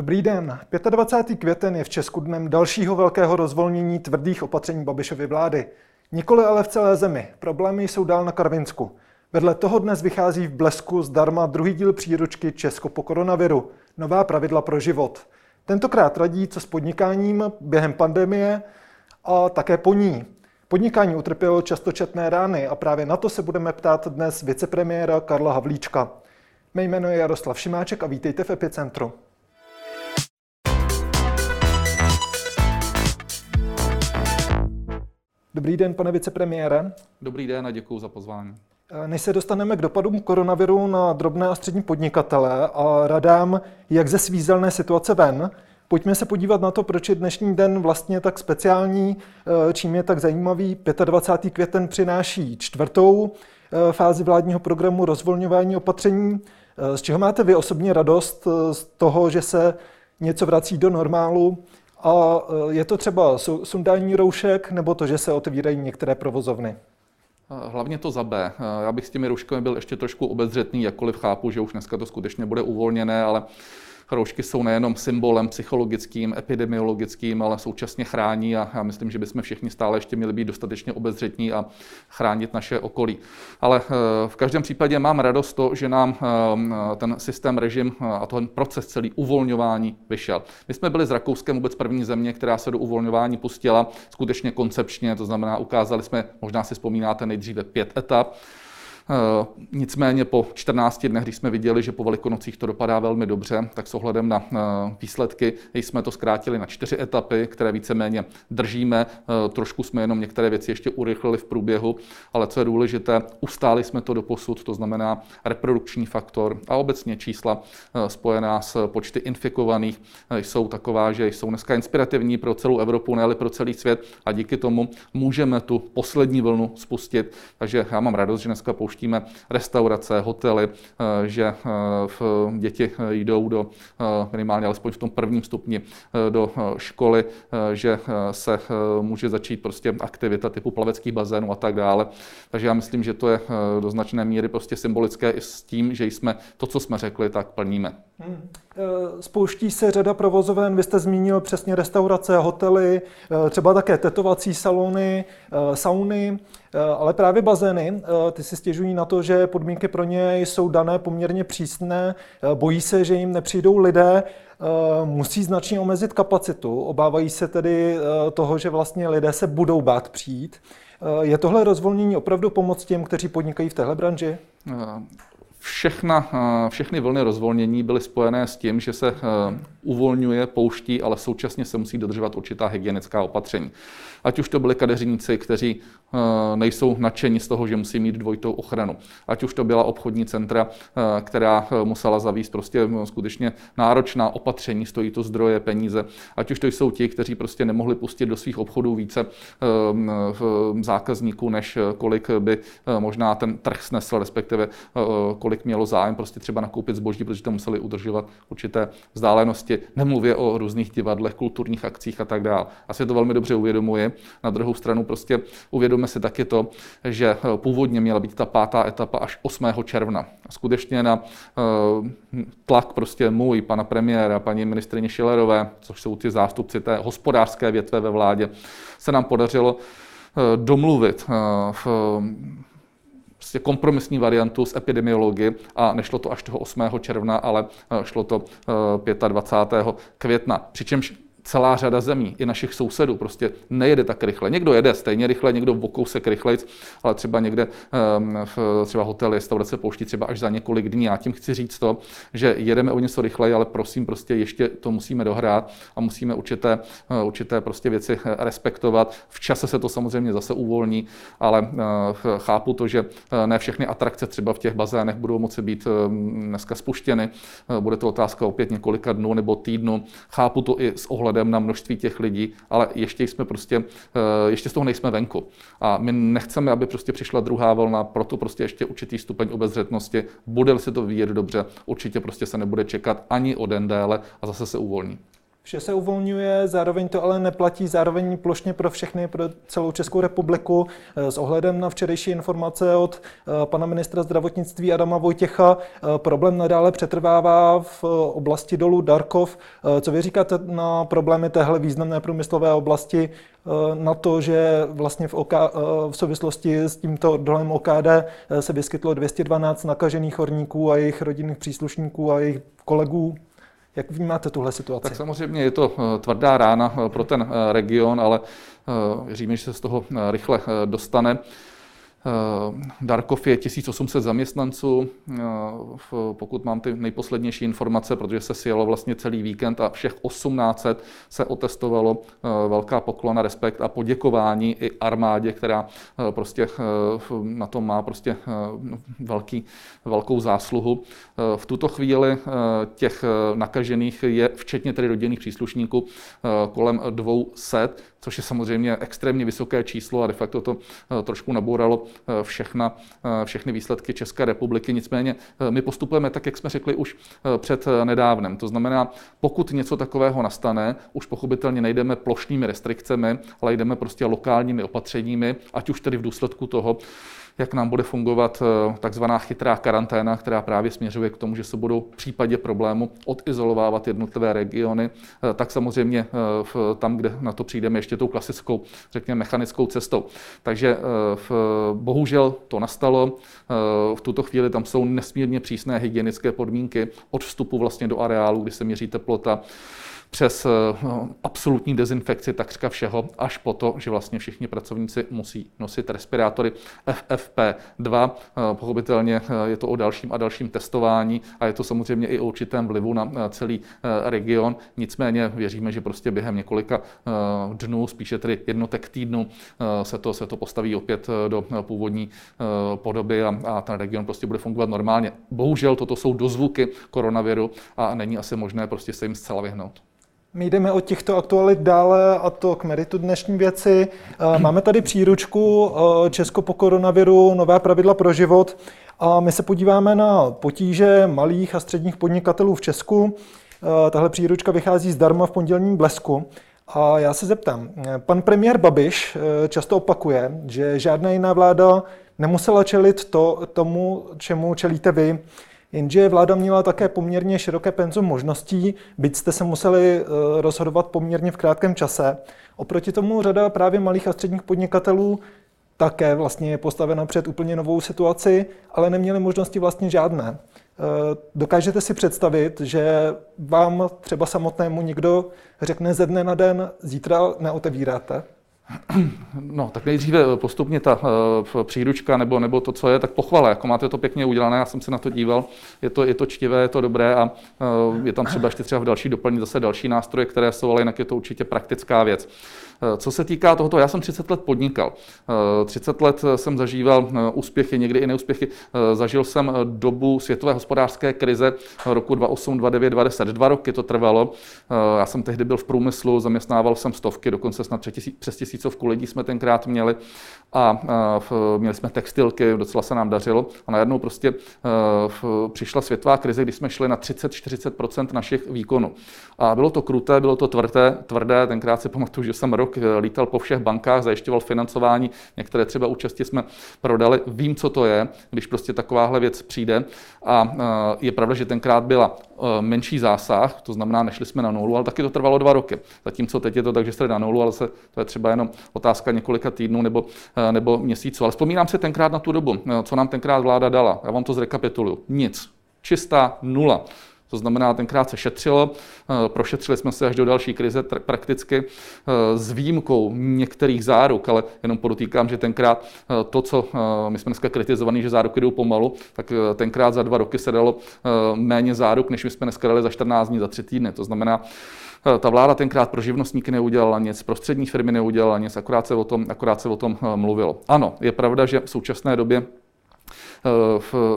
Dobrý den. 25. květen je v Česku dnem dalšího velkého rozvolnění tvrdých opatření Babišovy vlády. Nikoli ale v celé zemi. Problémy jsou dál na Karvinsku. Vedle toho dnes vychází v blesku zdarma druhý díl příručky Česko po koronaviru. Nová pravidla pro život. Tentokrát radí, co s podnikáním během pandemie a také po ní. Podnikání utrpělo častočetné rány a právě na to se budeme ptát dnes vicepremiéra Karla Havlíčka. Mé jméno je Jaroslav Šimáček a vítejte v Epicentru. Dobrý den, pane vicepremiére. Dobrý den a děkuji za pozvání. Než se dostaneme k dopadům koronaviru na drobné a střední podnikatele a radám, jak ze svízelné situace ven, pojďme se podívat na to, proč je dnešní den vlastně tak speciální, eh, čím je tak zajímavý. 25. květen přináší čtvrtou eh, fázi vládního programu rozvolňování opatření. Eh, z čeho máte vy osobně radost? Z toho, že se něco vrací do normálu? A je to třeba sundání roušek nebo to, že se otevírají některé provozovny? Hlavně to za B. Já bych s těmi rouškami byl ještě trošku obezřetný, jakkoliv chápu, že už dneska to skutečně bude uvolněné, ale Roušky jsou nejenom symbolem psychologickým, epidemiologickým, ale současně chrání a já myslím, že bychom všichni stále ještě měli být dostatečně obezřetní a chránit naše okolí. Ale eh, v každém případě mám radost to, že nám eh, ten systém, režim eh, a ten proces celý uvolňování vyšel. My jsme byli s Rakouskem vůbec první země, která se do uvolňování pustila skutečně koncepčně, to znamená, ukázali jsme, možná si vzpomínáte, nejdříve pět etap, nicméně po 14 dnech, když jsme viděli, že po velikonocích to dopadá velmi dobře, tak s ohledem na eh, výsledky jsme to zkrátili na čtyři etapy, které víceméně držíme. Eh, trošku jsme jenom některé věci ještě urychlili v průběhu, ale co je důležité, ustáli jsme to do posud, to znamená reprodukční faktor a obecně čísla spojená s počty infikovaných jsou taková, že jsou dneska inspirativní pro celou Evropu, ne pro celý svět a díky tomu můžeme tu poslední vlnu spustit. Takže já mám radost, že dneska pouští pouštíme restaurace, hotely, eh, že eh, děti jdou do eh, minimálně alespoň v tom prvním stupni do školy, že se může začít prostě aktivita typu plaveckých bazénů a tak dále. Takže já myslím, že to je do značné míry prostě symbolické i s tím, že jsme to, co jsme řekli, tak plníme. Hmm. Spouští se řada provozoven, vy jste zmínil přesně restaurace, hotely, třeba také tetovací salony, sauny. Eh, ale právě bazény, eh, ty si stěžují na to, že podmínky pro ně jsou dané poměrně přísné, eh, bojí se, že jim nepřijdou lidé, musí značně omezit kapacitu, obávají se tedy toho, že vlastně lidé se budou bát přijít. Je tohle rozvolnění opravdu pomoc těm, kteří podnikají v téhle branži? Všechna, všechny vlny rozvolnění byly spojené s tím, že se uvolňuje, pouští, ale současně se musí dodržovat určitá hygienická opatření. Ať už to byli kadeřníci, kteří Eh, nejsou nadšení z toho, že musí mít dvojitou ochranu. Ať už to byla obchodní centra, eh, která eh, musela zavíst prostě skutečně náročná opatření, stojí to zdroje, peníze. Ať už to jsou ti, kteří prostě nemohli pustit do svých obchodů více zákazníků, než kolik by možná ten trh snesl, respektive kolik mělo zájem prostě třeba nakoupit zboží, protože to museli udržovat určité vzdálenosti. Nemluvě o různých divadlech, kulturních akcích a tak dále. Asi to velmi dobře uvědomuje. Na druhou stranu prostě uvědomme si taky to, že eh, původně měla být ta pátá etapa až 8. června. A skutečně na eh, tlak prostě můj, pana premiéra, paní ministrině Šilerové, což jsou ty zástupci té hospodářské větve ve vládě, se nám podařilo eh, domluvit v prostě kompromisní variantu z epidemiologie a nešlo to až toho 8. června, ale šlo to 25. května. Přičemž celá řada zemí, i našich sousedů, prostě nejede tak rychle. Někdo jede stejně rychle, někdo v kousek rychleji, ale třeba někde ehm, v třeba hotel, restaurace pouští třeba až za několik dní. Já tím chci říct to, že jedeme o něco rychleji, ale prosím, prostě ještě to musíme dohrát a musíme určité, eh, určité prostě věci eh, respektovat. V čase se to samozřejmě zase uvolní, ale eh, chápu to, že ne všechny atrakce třeba v těch bazénech budou moci být ehm, dneska spuštěny. Bude to otázka opět několika dnů nebo týdnu. Chápu to i s ohledem ohledem na množství těch lidí, ale ještě jsme prostě, eh, ještě z toho nejsme venku. A my nechceme, aby prostě přišla druhá vlna, proto prostě ještě určitý stupeň obezřetnosti. Bude se to vyvíjet dobře, určitě prostě se nebude čekat ani o den déle a zase se uvolní. Vše se uvolňuje, zároveň to ale neplatí, zároveň plošně pro všechny, pro celou Českou republiku. S ohledem na včerejší informace od pana ministra zdravotnictví Adama Vojtěcha, problém nadále přetrvává v oblasti dolu Darkov. Co vy říkáte na problémy téhle významné průmyslové oblasti, na to, že vlastně v, OK, v souvislosti s tímto dolem OKD se vyskytlo 212 nakažených horníků a jejich rodinných příslušníků a jejich kolegů jak vnímáte tuhle situaci? Tak samozřejmě je to eh, tvrdá rána eh, pro ten eh, region, ale věříme, že se z toho rychle dostane. Eh, Darkov je 1800 zaměstnanců, eh, pokud mám ty nejposlednější informace, protože se sjelo vlastně celý víkend a všech 1800 se otestovalo. Eh, velká poklona, respekt a poděkování i armádě, která prostě na tom má prostě velký, velkou zásluhu. V tuto chvíli těch nakažených je, včetně tedy rodinných příslušníků, kolem 200, což je samozřejmě extrémně vysoké číslo a de facto to trošku nabouralo Eh, všechna, eh, všechny výsledky České republiky. Nicméně eh, my postupujeme tak, jak jsme řekli už před nedávnem. To znamená, pokud něco takového nastane, už pochopitelně nejdeme plošnými restrikcemi, ale jdeme prostě lokálními opatřeními, ať už tedy v důsledku toho, jak nám bude fungovat eh, takzvaná chytrá karanténa, která právě směřuje k tomu, že se budou v případě problému odizolovávat jednotlivé regiony, eh, tak samozřejmě eh, tam, kde na to přijdeme ještě tou klasickou, řekněme, mechanickou cestou. Takže bohužel to nastalo. V tuto chvíli tam jsou nesmírně přísné hygienické podmínky od vstupu vlastně do areálu, kdy se měří teplota, přes eh, absolutní dezinfekci takřka všeho, až po to, že vlastně všichni pracovníci musí nosit respirátory FFP2. Eh, pochopitelně eh, je to o dalším a dalším testování a je to samozřejmě i o určitém vlivu na celý region. Nicméně věříme, že prostě během několika dnů, spíše tedy jednotek týdnu, se to, se to postaví opět do původní podoby a, a ten region prostě bude fungovat normálně. Bohužel toto jsou dozvuky koronaviru a není asi možné prostě se jim zcela vyhnout. My jdeme od těchto aktualit dále a to k meritu dnešní věci. Eh, máme tady příručku eh, Česko po koronaviru, nové pravidla pro život a my se podíváme na potíže malých a středních podnikatelů v Česku. Eh, tahle příručka vychází zdarma v pondělním blesku. A já se zeptám, pan premiér Babiš často opakuje, že žádná jiná vláda nemusela čelit to, tomu, čemu čelíte vy. Jenže vláda měla také poměrně široké penzum možností, byť jste se museli eh, rozhodovat poměrně v krátkém čase. Oproti tomu řada právě malých a středních podnikatelů také vlastně je postavena před úplně novou situaci, ale neměli možnosti vlastně žádné. Eh, dokážete si představit, že vám třeba samotnému někdo řekne ze dne na den, zítra neotevíráte? No, tak nejdříve postupně ta uh, příručka nebo, nebo to, co je, tak pochvala, jako máte to pěkně udělané, já jsem se na to díval, je to, je to čtivé, je to dobré a uh, je tam třeba ještě třeba v další doplní zase další nástroje, které jsou, ale jinak je to určitě praktická věc. Eh, co se týká tohoto, já jsem 30 let podnikal. 30 let jsem zažíval úspěchy, někdy i neúspěchy. Zažil jsem dobu světové hospodářské krize roku 2008, 2009, 2010. Dva roky to trvalo. Já jsem tehdy byl v průmyslu, zaměstnával jsem stovky, dokonce snad přes tisícovku lidí jsme tenkrát měli a měli jsme textilky, docela se nám dařilo. A najednou prostě přišla světová krize, kdy jsme šli na 30-40 našich výkonů. A bylo to kruté, bylo to tvrdé, tvrdé. Tenkrát si pamatuju, že jsem rok eh, lítal po všech bankách, zajišťoval financování, některé třeba účasti jsme prodali. Vím, co to je, když prostě takováhle věc přijde. A eh, je pravda, že tenkrát byla eh, menší zásah, to znamená, nešli jsme na nulu, ale taky to trvalo dva roky. Zatímco teď je to tak, že jste na nulu, ale se, to je třeba jenom otázka několika týdnů nebo, nebo měsíců. Ale vzpomínám si tenkrát na tu dobu, co nám tenkrát vláda dala. Já vám to zrekapituluju. Nic. Čistá nula. To znamená, tenkrát se šetřilo, eh, prošetřili jsme se až do další krize prakticky eh, s výjimkou některých záruk, ale jenom podotýkám, že tenkrát eh, to, co my jsme dneska kritizovaní, že záruky jdou pomalu, tak tenkrát za dva roky se dalo méně záruk, než my jsme dneska dali za 14 dní, za tři týdny. To znamená, ta vláda tenkrát pro živnostníky neudělala nic, pro střední firmy neudělala nic, akorát se o tom, akorát se o tom mluvilo. Ano, je pravda, že v současné době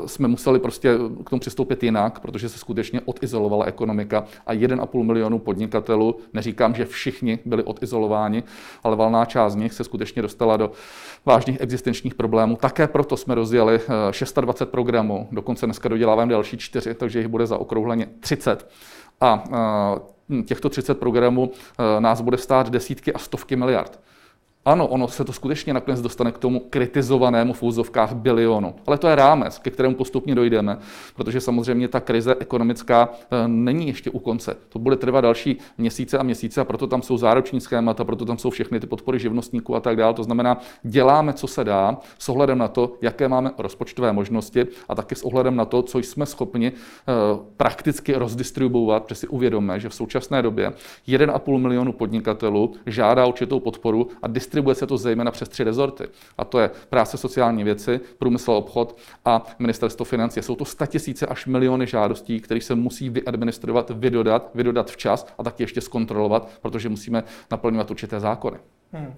jsme museli prostě k tomu přistoupit jinak, protože se skutečně odizolovala ekonomika a 1,5 milionu podnikatelů, neříkám, že všichni byli odizolováni, ale valná část z nich se skutečně dostala do vážných existenčních problémů. Také proto jsme rozjeli 26 eh, programů, dokonce dneska doděláváme další čtyři, takže jich bude zaokrouhleně 30 A těchto 30 programů nás bude stát desítky a stovky miliard. Ano, ono se to skutečně nakonec dostane k tomu kritizovanému v úzovkách bilionu. Ale to je rámec, ke kterému postupně dojdeme, protože samozřejmě ta krize ekonomická eh, není ještě u konce. To bude trvat další měsíce a měsíce a proto tam jsou zároční schémata, proto tam jsou všechny ty podpory živnostníků a tak dále. To znamená, děláme, co se dá, s ohledem na to, jaké máme rozpočtové možnosti a taky s ohledem na to, co jsme schopni eh, prakticky rozdistribuovat, protože si uvědomme, že v současné době 1,5 milionu podnikatelů žádá určitou podporu a distribuje se to zejména přes tři rezorty. A to je práce sociální věci, průmysl a obchod a ministerstvo financí. Jsou to tisíce až miliony žádostí, které se musí vyadministrovat, vydodat, vydodat včas a taky ještě zkontrolovat, protože musíme naplňovat určité zákony. Hmm.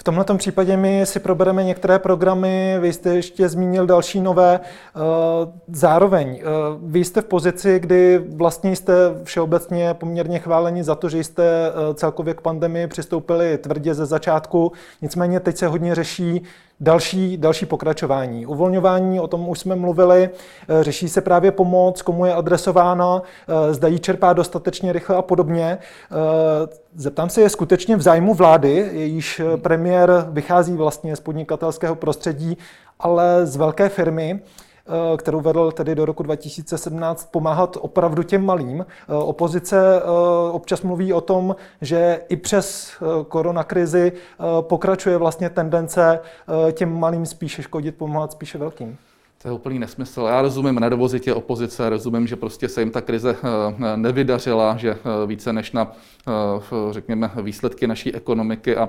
V tomhle případě my si probereme některé programy, vy jste ještě zmínil další nové. Eh, zároveň, eh, vy jste v pozici, kdy vlastně jste všeobecně poměrně chváleni za to, že jste eh, celkově k pandemii přistoupili tvrdě ze začátku, nicméně teď se hodně řeší Další, další pokračování. Uvolňování, o tom už jsme mluvili, eh, řeší se právě pomoc, komu je adresována, eh, zda ji čerpá dostatečně rychle a podobně. Eh, zeptám se, je skutečně v zájmu vlády, jejíž premiér vychází vlastně z podnikatelského prostředí, ale z velké firmy, kterou vedl tedy do roku 2017, pomáhat opravdu těm malým. Eh, opozice eh, občas mluví o tom, že i přes koronakrizi pokračuje vlastně tendence těm malým spíše škodit, pomáhat spíše velkým. To je úplný nesmysl. Já rozumím nervozitě opozice, rozumím, že prostě se jim ta krize eh, nevydařila, že eh, více než na, eh, řekněme, výsledky naší ekonomiky a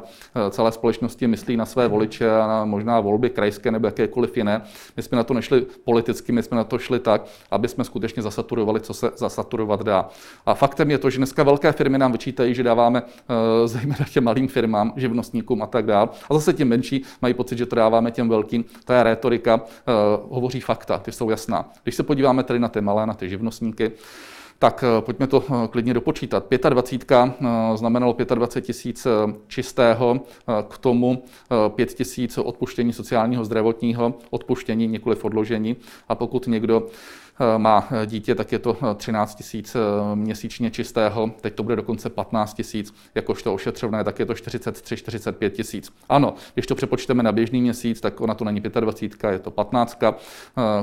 celé společnosti myslí na své voliče a na možná volby krajské nebo jakékoliv jiné. My jsme na to nešli politicky, my jsme na to šli tak, aby jsme skutečně zasaturovali, co se zasaturovat dá. A faktem je to, že dneska velké firmy nám vyčítají, že dáváme zejména těm malým firmám, živnostníkům a tak dále. A zase ti menší mají pocit, že to dáváme těm velkým. To je rétorika hovoří fakta, ty jsou jasná. Když se podíváme tedy na ty malé, na ty živnostníky, tak eh, pojďme to eh, klidně dopočítat. 25 eh, znamenalo 25 tisíc čistého, k tomu 5 tisíc odpuštění sociálního zdravotního, odpuštění, nikoli odložení. A pokud někdo má eh, dítě, tak je to 13 eh, tisíc měsíčně čistého, teď to bude dokonce 15 tisíc, jakožto ošetřovné, tak je to 43-45 tisíc. Ano, když to přepočteme na běžný měsíc, tak ona to není 25, je to 15,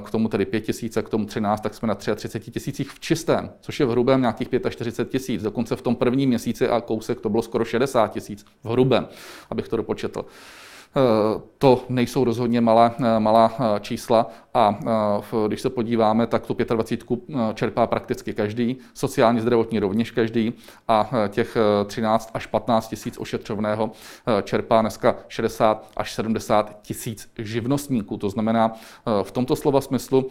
k tomu tedy 5 tisíc a k tomu 13, tak jsme na 33 tisících v čistém, což je v hrubém nějakých 45 tisíc. Dokonce v tom prvním měsíci a kousek to bylo skoro 60 tisíc v hrubém, abych to dopočetl. Eh, to nejsou rozhodně malá, eh, malá eh, čísla a když se podíváme, tak tu 25 čerpá prakticky každý, sociálně zdravotní rovněž každý a těch 13 až 15 tisíc ošetřovného čerpá dneska 60 až 70 tisíc živnostníků. To znamená, v tomto slova smyslu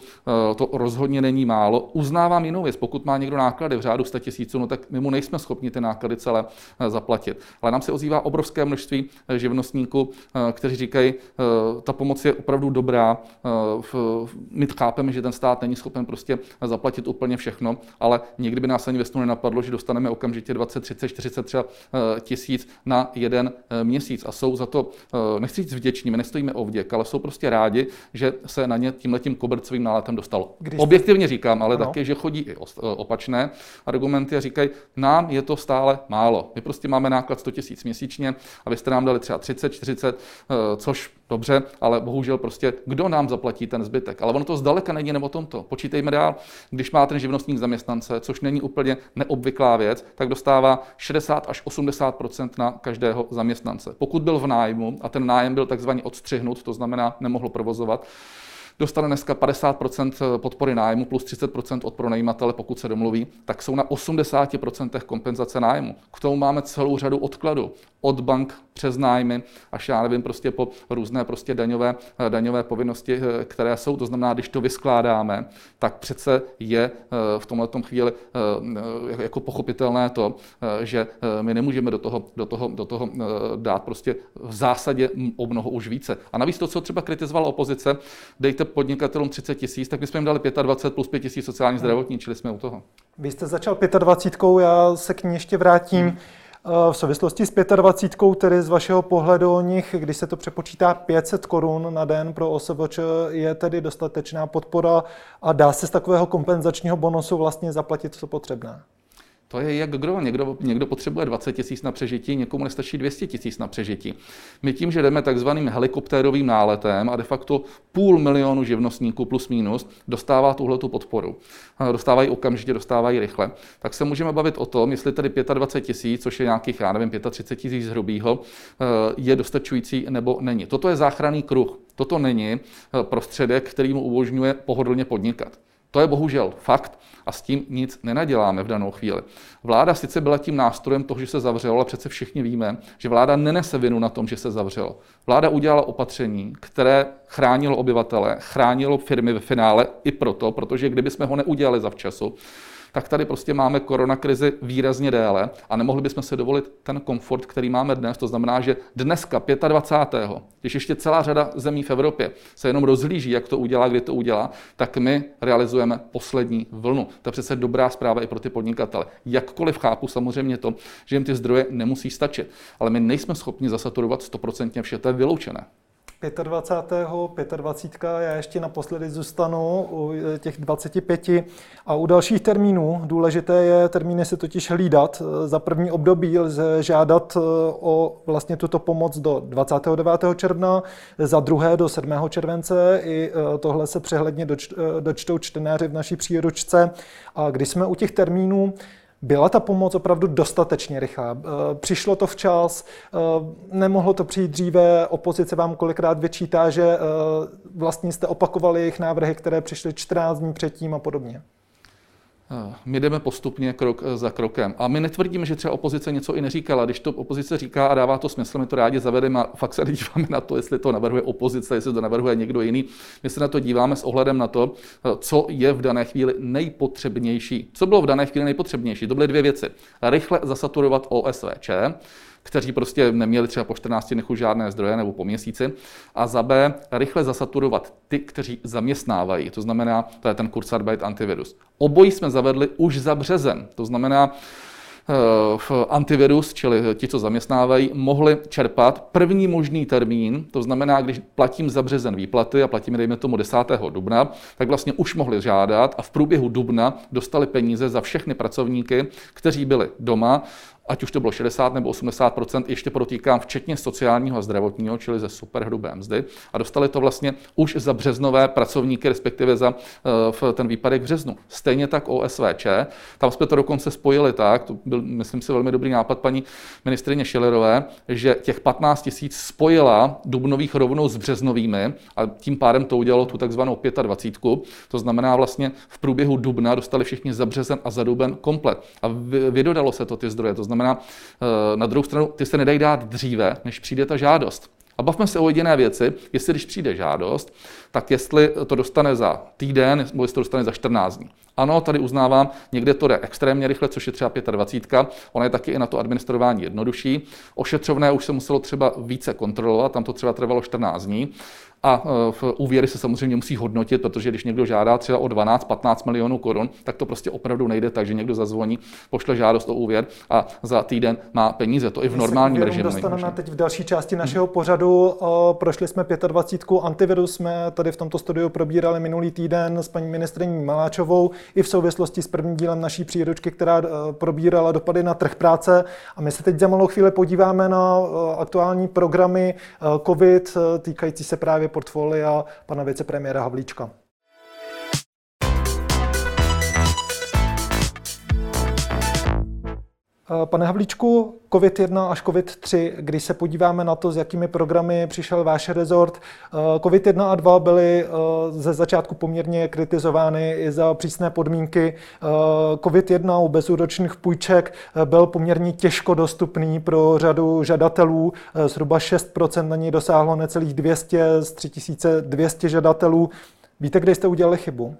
to rozhodně není málo. Uznávám jinou věc, pokud má někdo náklady v řádu 100 tisíců, no tak my mu nejsme schopni ty náklady celé zaplatit. Ale nám se ozývá obrovské množství živnostníků, kteří říkají, eh, ta pomoc je opravdu dobrá, eh, my chápeme, že ten stát není schopen prostě zaplatit úplně všechno, ale nikdy by nás ani ve snu nenapadlo, že dostaneme okamžitě 20, 30, 40 třeba eh, tisíc na jeden měsíc a jsou za to, nechci říct vděční, my nestojíme o vděk, ale jsou prostě rádi, že se na ně tímhletím kobercovým náletem dostalo. Když Objektivně říkám, ale ano. taky, že chodí i opačné argumenty a říkají, nám je to stále málo. My prostě máme náklad 100 tisíc měsíčně a vy jste nám dali třeba 30, 40, Eh, což dobře, ale bohužel prostě kdo nám zaplatí ten zbytek. Ale ono to zdaleka není jenom o tomto. Počítejme dál, když má ten živnostník zaměstnance, což není úplně neobvyklá věc, tak dostává 60 až 80% na každého zaměstnance. Pokud byl v nájmu a ten nájem byl takzvaně odstřihnut, to znamená nemohl provozovat, dostane dneska 50% podpory nájmu plus 30% od pronajímatele, pokud se domluví, tak jsou na 80% kompenzace nájmu. K tomu máme celou řadu odkladů od bank přes nájmy až já nevím, prostě po různé prostě daňové, daňové povinnosti, eh, které jsou. To znamená, když to vyskládáme, tak přece je eh, v tomhle chvíli eh, jako pochopitelné to, že my nemůžeme do toho, do toho, do toho dát prostě v zásadě o mnoho už více. A navíc to, co třeba kritizovala opozice, dejte podnikatelům 30 tisíc, tak my jsme jim dali 25 plus 5 tisíc sociální zdravotní, čili jsme u toho. Vy jste začal 25, já se k ní ještě vrátím. Hmm. V souvislosti s 25, tedy z vašeho pohledu o nich, když se to přepočítá 500 korun na den pro OSVČ, je tedy dostatečná podpora a dá se z takového kompenzačního bonusu vlastně zaplatit, co potřebné? To je jak kdo. Někdo, někdo potřebuje 20 tisíc na přežití, někomu nestačí 200 tisíc na přežití. My tím, že jdeme takzvaným helikoptérovým náletem a de facto půl milionu živnostníků plus minus dostává tuhle tu podporu, dostávají okamžitě, dostávají rychle, tak se můžeme bavit o tom, jestli tedy 25 tisíc, což je nějakých, já nevím, 35 tisíc hrubýho, eh, je dostačující nebo není. Toto je záchranný kruh. Toto není eh, prostředek, který mu umožňuje pohodlně podnikat. To je bohužel fakt a s tím nic nenaděláme v danou chvíli. Vláda sice byla tím nástrojem toho, že se zavřelo, ale přece všichni víme, že vláda nenese vinu na tom, že se zavřelo. Vláda udělala opatření, které chránilo obyvatele, chránilo firmy ve finále i proto, protože kdyby jsme ho neudělali zavčasu, tak tady prostě máme koronakrizi výrazně déle a nemohli bychom si dovolit ten komfort, který máme dnes. To znamená, že dneska, 25. když ještě celá řada zemí v Evropě se jenom rozhlíží, jak to udělá, kdy to udělá, tak my realizujeme poslední vlnu. To je přece dobrá zpráva i pro ty podnikatele. Jakkoliv chápu samozřejmě to, že jim ty zdroje nemusí stačit, ale my nejsme schopni zasaturovat 100% vše, to je vyloučené. 25. 25. Já ještě naposledy zůstanu u těch 25 a u dalších termínů. Důležité je termíny si totiž hlídat. Za první období lze žádat eh, o vlastně tuto pomoc do 29. června, za druhé do 7. července. I eh, tohle se přehledně eh, dočtou čtenáři v naší příručce. A když jsme u těch termínů, byla ta pomoc opravdu dostatečně rychlá? Eh, přišlo to včas? Eh, nemohlo to přijít dříve? Opozice vám kolikrát vyčítá, že eh, vlastně jste opakovali jejich návrhy, které přišly 14 dní předtím a podobně? Eh, my jdeme postupně krok eh, za krokem. A my netvrdíme, že třeba opozice něco i neříkala. Když to opozice říká a dává to smysl, my to rádi zavedeme a fakt se díváme na to, jestli to navrhuje opozice, jestli to navrhuje někdo jiný. My se na to díváme s ohledem na to, eh, co je v dané chvíli nejpotřebnější. Co bylo v dané chvíli nejpotřebnější? To byly dvě věci. Rychle zasaturovat OSVČ, kteří prostě neměli třeba po 14 dnech žádné zdroje nebo po měsíci. A za B, rychle zasaturovat ty, kteří zaměstnávají. To znamená, to je ten Kurzarbeit antivirus. Obojí jsme zavedli už za březen. To znamená, eh, v antivirus, čili ti, co zaměstnávají, mohli čerpat první možný termín, to znamená, když platím za březen výplaty a platím, dejme tomu 10. dubna, tak vlastně už mohli žádat a v průběhu dubna dostali peníze za všechny pracovníky, kteří byli doma ať už to bylo 60 nebo 80% ještě podotýkám, včetně sociálního a zdravotního, čili ze superhrubé mzdy. A dostali to vlastně už za březnové pracovníky, respektive za uh, ten výpadek v březnu. Stejně tak OSVČ, tam jsme to dokonce spojili tak, to byl, myslím si, velmi dobrý nápad paní ministrině Šilerové, že těch 15 tisíc spojila dubnových rovnou s březnovými a tím pádem to udělalo tu takzvanou 25. To znamená vlastně v průběhu dubna dostali všichni za březen a za duben komplet. A vydodalo se to ty zdroje. To znamená, znamená, eh, na druhou stranu, ty se nedají dát dříve, než přijde ta žádost. A bavme se o jediné věci, jestli když přijde žádost, tak jestli to dostane za týden, nebo jestli to dostane za 14 dní. Ano, tady uznávám, někde to jde extrémně rychle, což je třeba 25. Ona je taky i na to administrování jednodušší. Ošetřovné už se muselo třeba více kontrolovat, tam to třeba trvalo 14 dní. A e, v úvěry se samozřejmě musí hodnotit, protože když někdo žádá třeba o 12-15 milionů korun, tak to prostě opravdu nejde tak, že někdo zazvoní, pošle žádost o úvěr a za týden má peníze. To i v normálním režimu. dostaneme teď v další části našeho pořadu. E, prošli jsme 25. antivirus, jsme tady v tomto studiu probírali minulý týden s paní ministriní Maláčovou i v souvislosti s prvním dílem naší příručky, která e, probírala dopady na trh práce. A my se teď za malou chvíli podíváme na aktuální programy COVID týkající se právě portfolia pana vicepremiéra Havlíčka. Pane Havlíčku, COVID-1 až COVID-3, když se podíváme na to, s jakými programy přišel váš rezort, eh, COVID-1 a 2 byly ze začátku poměrně kritizovány i za přísné podmínky. COVID-1 u bezúročných půjček byl poměrně těžko dostupný pro řadu žadatelů. Zhruba 6% na něj dosáhlo necelých 200 z 3200 žadatelů. Víte, kde jste udělali chybu?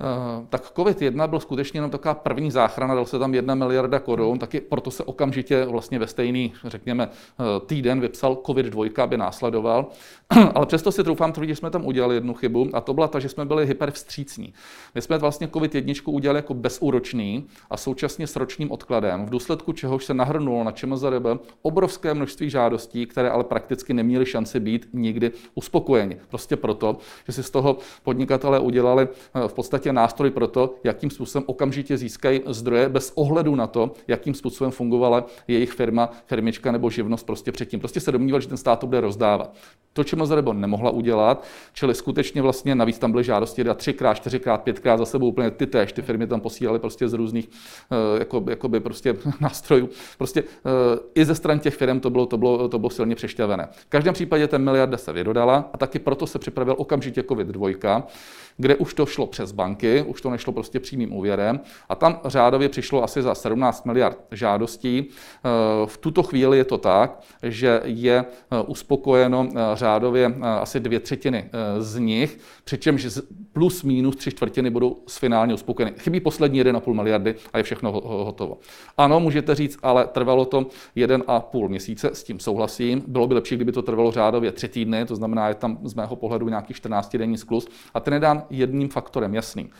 Eh, tak COVID-1 byl skutečně jenom taková první záchrana, dal se tam jedna miliarda korun, taky proto se okamžitě vlastně ve stejný, řekněme, eh, týden vypsal COVID-2, aby následoval. Ale přesto si troufám tvrdit, že jsme tam udělali jednu chybu a to byla ta, že jsme byli hypervstřícní. My jsme vlastně COVID-1 udělali jako bezúročný a současně s ročním odkladem, v důsledku čehož se nahrnulo na ČMZRB obrovské množství žádostí, které ale prakticky neměly šanci být nikdy uspokojeni. Prostě proto, že si z toho podnikatelé udělali eh, v podstatě podstatě nástroj pro to, jakým způsobem okamžitě získají zdroje bez ohledu na to, jakým způsobem fungovala jejich firma, firmička nebo živnost prostě předtím. Prostě se domnívali, že ten stát to bude rozdávat. To, čemu Zarebo nemohla udělat, čili skutečně vlastně navíc tam byly žádosti dát třikrát, čtyřikrát, pětkrát za sebou úplně ty též. Ty firmy tam posílaly prostě z různých uh, jako, jakoby prostě nástrojů. Prostě uh, i ze stran těch firm to bylo, to bylo, to bylo silně přešťavené. V každém případě ten miliarda se vydodala a taky proto se připravil okamžitě COVID-2, kde už to šlo přes banky, už to nešlo prostě přímým úvěrem a tam řádově přišlo asi za 17 miliard žádostí. Eh, v tuto chvíli je to tak, že je eh, uspokojeno eh, řádově asi dvě třetiny z nich, přičemž plus minus tři čtvrtiny budou finálně uspokojeny. Chybí poslední 1,5 miliardy a je všechno hotovo. Ano, můžete říct, ale trvalo to 1,5 měsíce, s tím souhlasím. Bylo by lepší, kdyby to trvalo řádově tři týdny, to znamená, je tam z mého pohledu nějaký 14 denní sklus a ten je jedním faktorem jasným.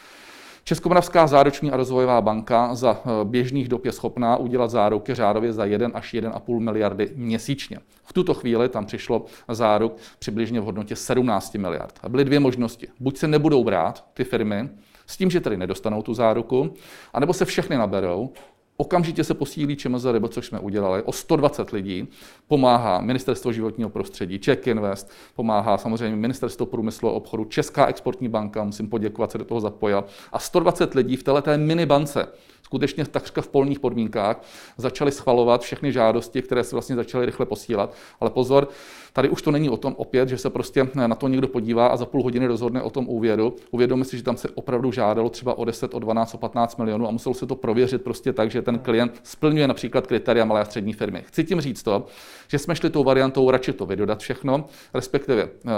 Českomoravská záruční a rozvojová banka za eh, běžných dob je schopná udělat záruky řádově za 1 až 1,5 miliardy měsíčně. V tuto chvíli tam přišlo záruk přibližně v hodnotě 17 miliard. A byly dvě možnosti. Buď se nebudou brát ty firmy, s tím, že tedy nedostanou tu záruku, anebo se všechny naberou Okamžitě se posílí ČMZRB, což jsme udělali, o 120 lidí. Pomáhá Ministerstvo životního prostředí, Czech Invest, pomáhá samozřejmě Ministerstvo průmyslu a obchodu, Česká exportní banka, musím poděkovat, se do toho zapojila. A 120 lidí v této minibance skutečně takřka v polních podmínkách začali schvalovat všechny žádosti, které se vlastně začaly rychle posílat. Ale pozor, tady už to není o tom opět, že se prostě na to někdo podívá a za půl hodiny rozhodne o tom úvěru. Uvědomme si, že tam se opravdu žádalo třeba o 10, o 12, o 15 milionů a muselo se to prověřit prostě tak, že ten klient splňuje například kritéria malé a střední firmy. Chci tím říct to, že jsme šli tou variantou radši to vydodat všechno, respektive eh,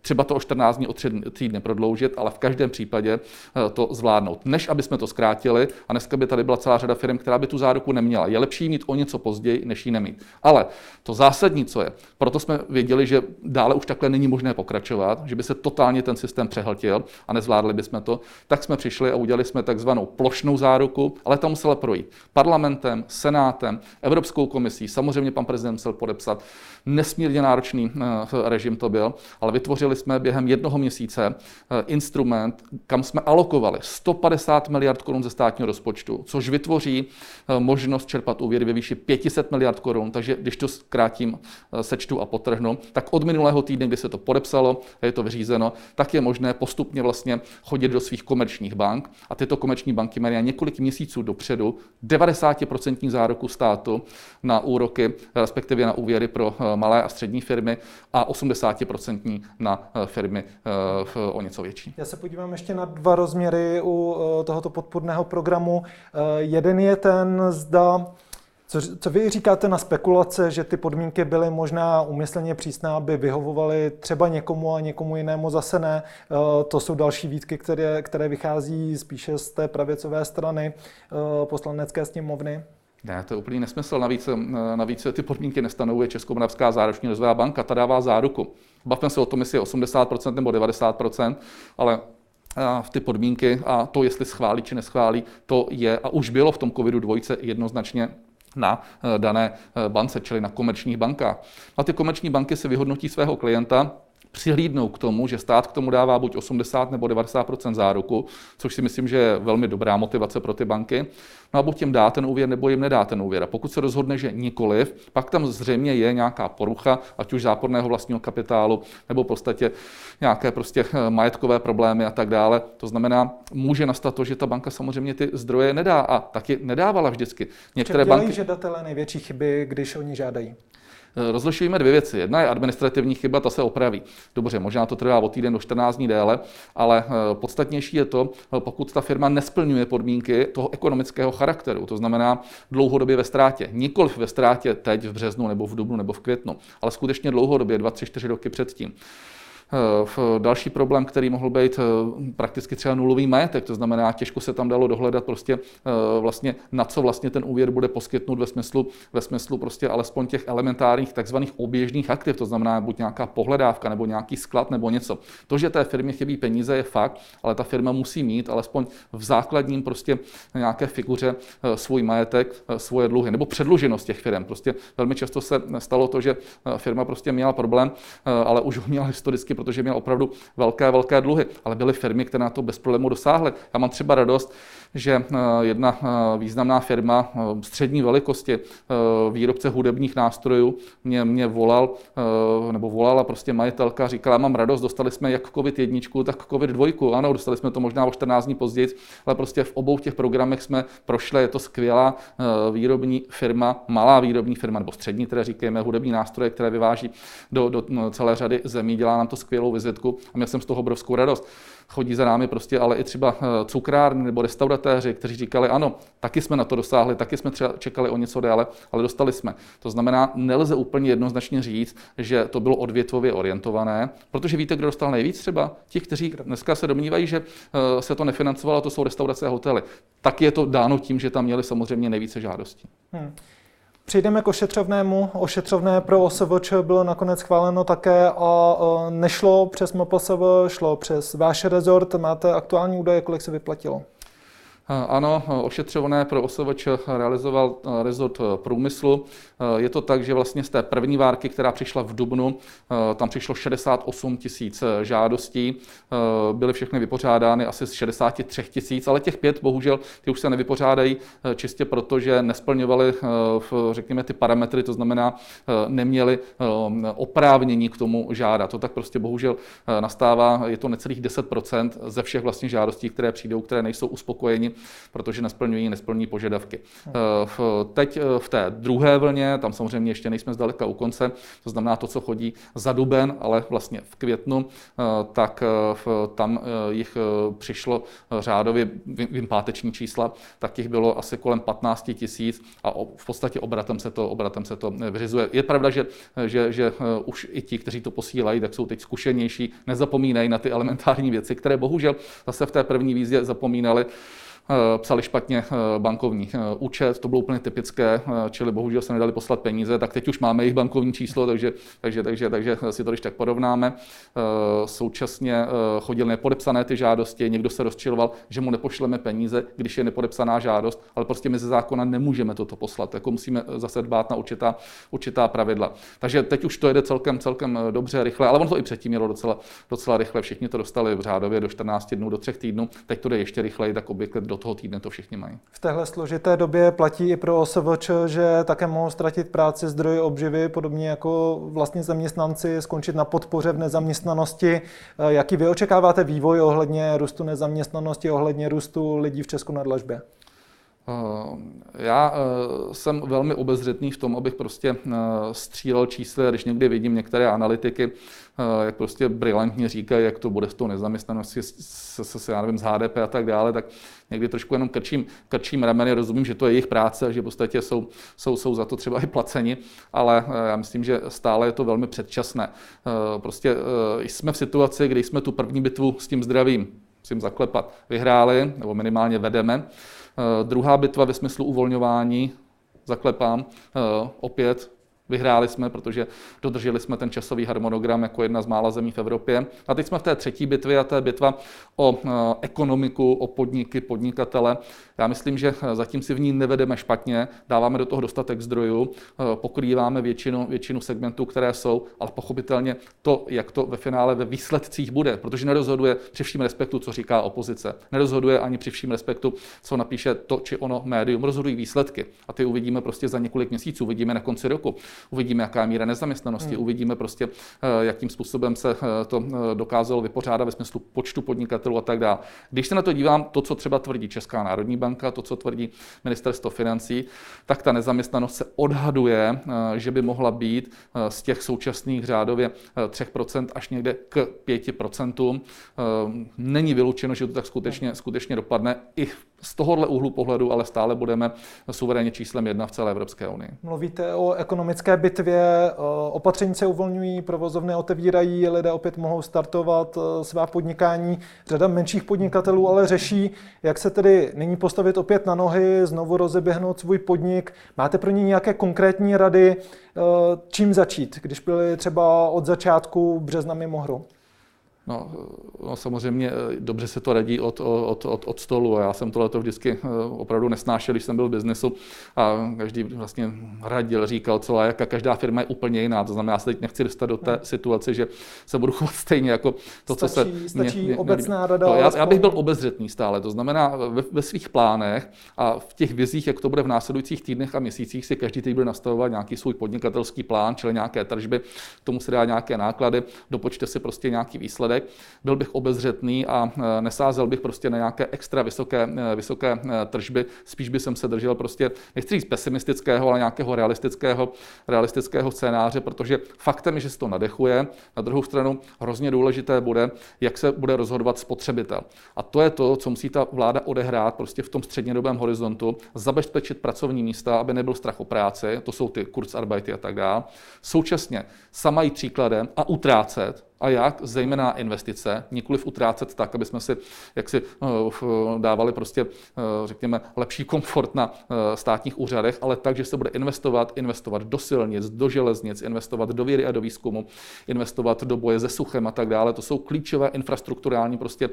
třeba to o 14 dní, o 3 týdny prodloužit, ale v každém případě eh, to zvládnout. Než aby jsme to zkrátili a dneska by tady byla celá řada firm, která by tu záruku neměla. Je lepší mít o něco později, než ji nemít. Ale to zásadní, co je, proto jsme věděli, že dále už takhle není možné pokračovat, že by se totálně ten systém přehltil a nezvládli bychom to, tak jsme přišli a udělali jsme takzvanou plošnou záruku, ale ta musela projít parlamentem, senátem, Evropskou komisí, samozřejmě pan prezident musel podepsat. Nesmírně náročný eh, režim to byl, ale vytvořili jsme během jednoho měsíce eh, instrument, kam jsme alokovali 150 miliard korun ze státního rozpočtu, což vytvoří eh, možnost čerpat úvěry ve výši 500 miliard korun. Takže když to zkrátím, sečtu a potrhnu, tak od minulého týdne, kdy se to podepsalo, je to vyřízeno, tak je možné postupně vlastně chodit do svých komerčních bank a tyto komerční banky mají několik měsíců dopředu 90% záruku státu na úroky, respektive na úvěry pro malé a střední firmy a 80% na eh, firmy eh, o něco větší. Já se podívám ještě na dva rozměry u eh, tohoto podpůrného programu. Jeden je ten, zda co, co vy říkáte na spekulace, že ty podmínky byly možná umyslně přísné, aby vyhovovaly třeba někomu a někomu jinému zase ne? To jsou další výtky, které, které vychází spíše z té pravěcové strany poslanecké sněmovny. Ne, to je úplný nesmysl. Navíc, eh, navíc ty podmínky nestanovuje Českomoravská záruční rozvojová banka, ta dává záruku. Bavme se o tom, jestli je 80% nebo 90%, ale eh, v ty podmínky a to, jestli schválí či neschválí, to je a už bylo v tom covidu dvojce jednoznačně na eh, dané bance, čili na komerčních bankách. A ty komerční banky si vyhodnotí svého klienta přihlídnou k tomu, že stát k tomu dává buď 80 nebo 90 záruku, což si myslím, že je velmi dobrá motivace pro ty banky. No a buď jim dá ten úvěr, nebo jim nedá ten úvěr. A pokud se rozhodne, že nikoliv, pak tam zřejmě je nějaká porucha, ať už záporného vlastního kapitálu, nebo v podstatě nějaké prostě eh, majetkové problémy a tak dále. To znamená, může nastat to, že ta banka samozřejmě ty zdroje nedá a taky nedávala vždycky. Některé banky žadatele největší chyby, když oni žádají. Eh, rozlišujeme dvě věci. Jedna je administrativní chyba, ta se opraví. Dobře, možná to trvá o týden do 14 dní déle, ale eh, podstatnější je to, eh, pokud ta firma nesplňuje podmínky toho ekonomického charakteru, to znamená dlouhodobě ve ztrátě. Nikoliv ve ztrátě teď v březnu nebo v dubnu nebo v květnu, ale skutečně dlouhodobě, 2, 3, 4 roky předtím. Eh, další problém, který mohl být eh, prakticky třeba nulový majetek, to znamená, těžko se tam dalo dohledat prostě eh, vlastně, na co vlastně ten úvěr bude poskytnut ve smyslu, ve smyslu prostě alespoň těch elementárních takzvaných oběžných aktiv, to znamená buď nějaká pohledávka nebo nějaký sklad nebo něco. To, že té firmě chybí peníze, je fakt, ale ta firma musí mít alespoň v základním prostě nějaké figuře svůj majetek, svoje dluhy nebo předluženost těch firm. Prostě velmi často se stalo to, že firma prostě měla problém, ale už ho měla historicky protože měl opravdu velké, velké dluhy, ale byly firmy, které na to bez problému dosáhly. Já mám třeba radost, že eh, jedna eh, významná firma eh, střední velikosti, výrobce hudebních nástrojů, mě, mě volal, nebo volala prostě majitelka, říkala, mám radost, dostali jsme jak COVID jedničku, tak COVID dvojku. Ano, dostali jsme to možná o 14 dní později, ale prostě v obou těch programech jsme prošli, je to skvělá výrobní firma, malá výrobní firma, nebo střední, které říkáme, hudební nástroje, které vyváží do, do no, celé řady zemí, dělá nám to skvělou vizitku a měl jsem z toho obrovskou radost chodí za námi prostě, ale i třeba eh, cukrárny nebo restauratéři, kteří říkali, ano, taky jsme na to dosáhli, taky jsme třeba čekali o něco déle, ale dostali jsme. To znamená, nelze úplně jednoznačně říct, že to bylo odvětvově orientované, protože víte, kdo dostal nejvíc třeba? Ti, kteří dneska se domnívají, že eh, se to nefinancovalo, to jsou restaurace a hotely. Tak je to dáno tím, že tam měli samozřejmě nejvíce žádostí. Hmm. Přejdeme k ošetřovnému. Ošetřovné pro OSVČ bylo nakonec schváleno také a nešlo přes MPSV, šlo přes váš rezort. Máte aktuální údaje, kolik se vyplatilo? Ano, ošetřované pro OSVČ realizoval eh, rezort eh, průmyslu. Eh, je to tak, že vlastně z té první várky, která přišla v Dubnu, tam přišlo 68 tisíc žádostí, byly všechny vypořádány asi z 63 tisíc, ale těch pět bohužel ty už se nevypořádají čistě proto, že nesplňovaly, řekněme, ty parametry, to znamená, neměli oprávnění k tomu žádat. To tak prostě bohužel nastává, je to necelých 10% ze všech vlastně žádostí, které přijdou, které nejsou uspokojeni protože nesplňují, nesplňují požadavky. Hmm. Eh, teď eh, v té druhé vlně, tam samozřejmě ještě nejsme zdaleka u konce, to znamená to, co chodí za duben, ale vlastně v květnu, eh, tak tam jich přišlo řádově, vím páteční čísla, tak jich bylo asi kolem 15 tisíc a v podstatě obratem se to, obratem se to vyřizuje. Je pravda, že, že, že už i ti, kteří to posílají, tak jsou teď zkušenější, nezapomínají na ty elementární věci, které bohužel zase v té první výzvě zapomínali. Eh, psali špatně eh, bankovní eh, účet, to bylo úplně typické, čili bohužel se nedali poslat peníze, tak teď už máme jejich bankovní číslo, takže, takže, takže, takže si to když tak porovnáme. Současně chodili nepodepsané ty žádosti, někdo se rozčiloval, že mu nepošleme peníze, když je nepodepsaná žádost, ale prostě my ze zákona nemůžeme toto poslat, jako musíme zase dbát na určitá, určitá pravidla. Takže teď už to jede celkem, celkem dobře, rychle, ale ono to i předtím mělo docela, docela rychle, všichni to dostali v řádově do 14 dnů, do 3 týdnů, teď to jde ještě rychleji, tak obvykle do toho týdne to všichni mají. V téhle složité době platí i pro OSVČ, že také mohou ztratit práci zdroje obživy, podobně jako vlastně zaměstnanci skončit na podpoře v nezaměstnanosti. Eh, jaký vy očekáváte vývoj ohledně růstu nezaměstnanosti, ohledně růstu lidí v Česku na dlažbě? Eh, já eh, jsem velmi obezřetný v tom, abych prostě střílel čísly, když někdy vidím některé analytiky, jak prostě brilantně říkají, jak to bude s tou nezaměstnaností, s, s, s, já nevím, s HDP a tak dále, tak někdy trošku jenom krčím, krčím rameny, rozumím, že to je jejich práce, že v podstatě jsou, jsou, jsou za to třeba i placeni, ale já myslím, že stále je to velmi předčasné. Prostě jsme v situaci, kdy jsme tu první bitvu s tím zdravím, musím zaklepat, vyhráli, nebo minimálně vedeme. Druhá bitva ve smyslu uvolňování, zaklepám, opět Vyhráli jsme, protože dodrželi jsme ten časový harmonogram jako jedna z mála zemí v Evropě. A teď jsme v té třetí bitvě a to je bitva o eh, ekonomiku, o podniky, podnikatele. Já myslím, že eh, zatím si v ní nevedeme špatně, dáváme do toho dostatek zdrojů, eh, pokrýváme většinu, většinu segmentů, které jsou, ale pochopitelně to, jak to ve finále ve výsledcích bude, protože nerozhoduje při vším respektu, co říká opozice, nerozhoduje ani při vším respektu, co napíše to či ono médium, rozhodují výsledky. A ty uvidíme prostě za několik měsíců, uvidíme na konci roku. Uvidíme, jaká míra nezaměstnanosti, hmm. uvidíme prostě, eh, jakým způsobem se eh, to eh, dokázalo vypořádat ve smyslu počtu podnikatelů a tak dále. Když se na to dívám, to, co třeba tvrdí Česká národní banka, to, co tvrdí ministerstvo financí, tak ta nezaměstnanost se odhaduje, že by mohla být z těch současných řádově 3% až někde k 5%. Není vyloučeno, že to tak skutečně, skutečně dopadne i z tohohle úhlu pohledu, ale stále budeme suverénně číslem jedna v celé Evropské unii. Mluvíte o ekonomické bitvě, eh, opatření se uvolňují, provozovny otevírají, lidé opět mohou startovat eh, svá podnikání. Řada menších podnikatelů ale řeší, jak se tedy nyní postavit opět na nohy, znovu rozeběhnout svůj podnik. Máte pro ně nějaké konkrétní rady, eh, čím začít, když byli třeba od začátku března mimo hru? No, no samozřejmě eh, dobře se to radí od, od, od, od stolu a já jsem tohle to vždycky eh, opravdu nesnášel, když jsem byl v biznesu a každý vlastně radil, říkal, co a jak a každá firma je úplně jiná. To znamená, já se teď nechci dostat do té situace, že se budu chovat stejně jako to, stačí, co se... Stačí mě, obecná rada. To, já, já bych byl obezřetný stále, to znamená ve, ve svých plánech a v těch vizích, jak to bude v následujících týdnech a měsících, si každý teď bude nastavovat nějaký svůj podnikatelský plán, čili nějaké tržby, k tomu se dá nějaké náklady, dopočte si prostě nějaký výsledek. Byl bych obezřetný a e, nesázel bych prostě na nějaké extra vysoké, e, vysoké e, tržby, spíš by jsem se držel prostě, nechci říct pesimistického, ale nějakého realistického, realistického scénáře, protože faktem je, že se to nadechuje. Na druhou stranu hrozně důležité bude, jak se bude rozhodovat spotřebitel. A to je to, co musí ta vláda odehrát prostě v tom střednědobém horizontu, zabezpečit pracovní místa, aby nebyl strach o práci, to jsou ty kurzarbeity a tak dále. Současně sama jít příkladem a utrácet, a jak? Zejména investice, nikoliv utrácet tak, aby jsme si jaksi uh, dávali prostě, uh, řekněme, lepší komfort na uh, státních úřadech, ale tak, že se bude investovat, investovat do silnic, do železnic, investovat do vědy a do výzkumu, investovat do boje se suchem a tak dále. To jsou klíčové infrastrukturální prostě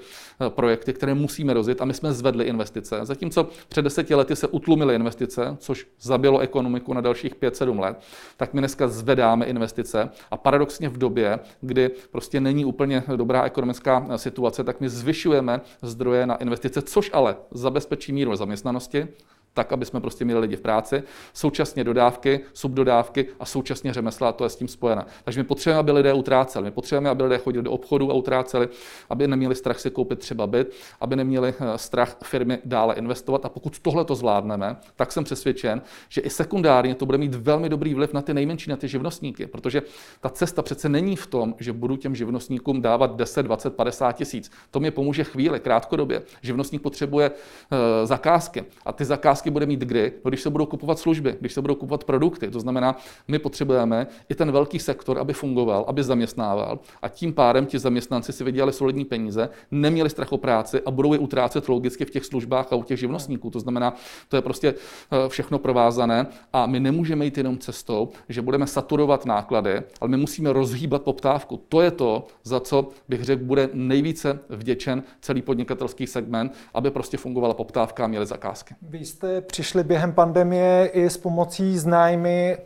projekty, které musíme rozjet a my jsme zvedli investice. Zatímco před deseti lety se utlumily investice, což zabilo ekonomiku na dalších 5-7 let, tak my dneska zvedáme investice a paradoxně v době, kdy prostě není úplně dobrá ekonomická situace, tak my zvyšujeme zdroje na investice, což ale zabezpečí míru zaměstnanosti, tak, aby jsme prostě měli lidi v práci, současně dodávky, subdodávky a současně řemesla, a to je s tím spojené. Takže my potřebujeme, aby lidé utráceli, my potřebujeme, aby lidé chodili do obchodu a utráceli, aby neměli strach si koupit třeba byt, aby neměli eh, strach firmy dále investovat. A pokud tohle to zvládneme, tak jsem přesvědčen, že i sekundárně to bude mít velmi dobrý vliv na ty nejmenší, na ty živnostníky, protože ta cesta přece není v tom, že budu těm živnostníkům dávat 10, 20, 50 tisíc. To mi pomůže chvíli, krátkodobě. Živnostník potřebuje uh, zakázky a ty zakázky zakázky bude mít kdy? No, když se budou kupovat služby, když se budou kupovat produkty. To znamená, my potřebujeme i ten velký sektor, aby fungoval, aby zaměstnával a tím pádem ti zaměstnanci si vydělali solidní peníze, neměli strach o práci a budou je utrácet logicky v těch službách a u těch živnostníků. To znamená, to je prostě eh, všechno provázané a my nemůžeme jít jenom cestou, že budeme saturovat náklady, ale my musíme rozhýbat poptávku. To je to, za co bych řekl, bude nejvíce vděčen celý podnikatelský segment, aby prostě fungovala poptávka a měli zakázky. Vy jste přišli během pandemie i s pomocí znájmy.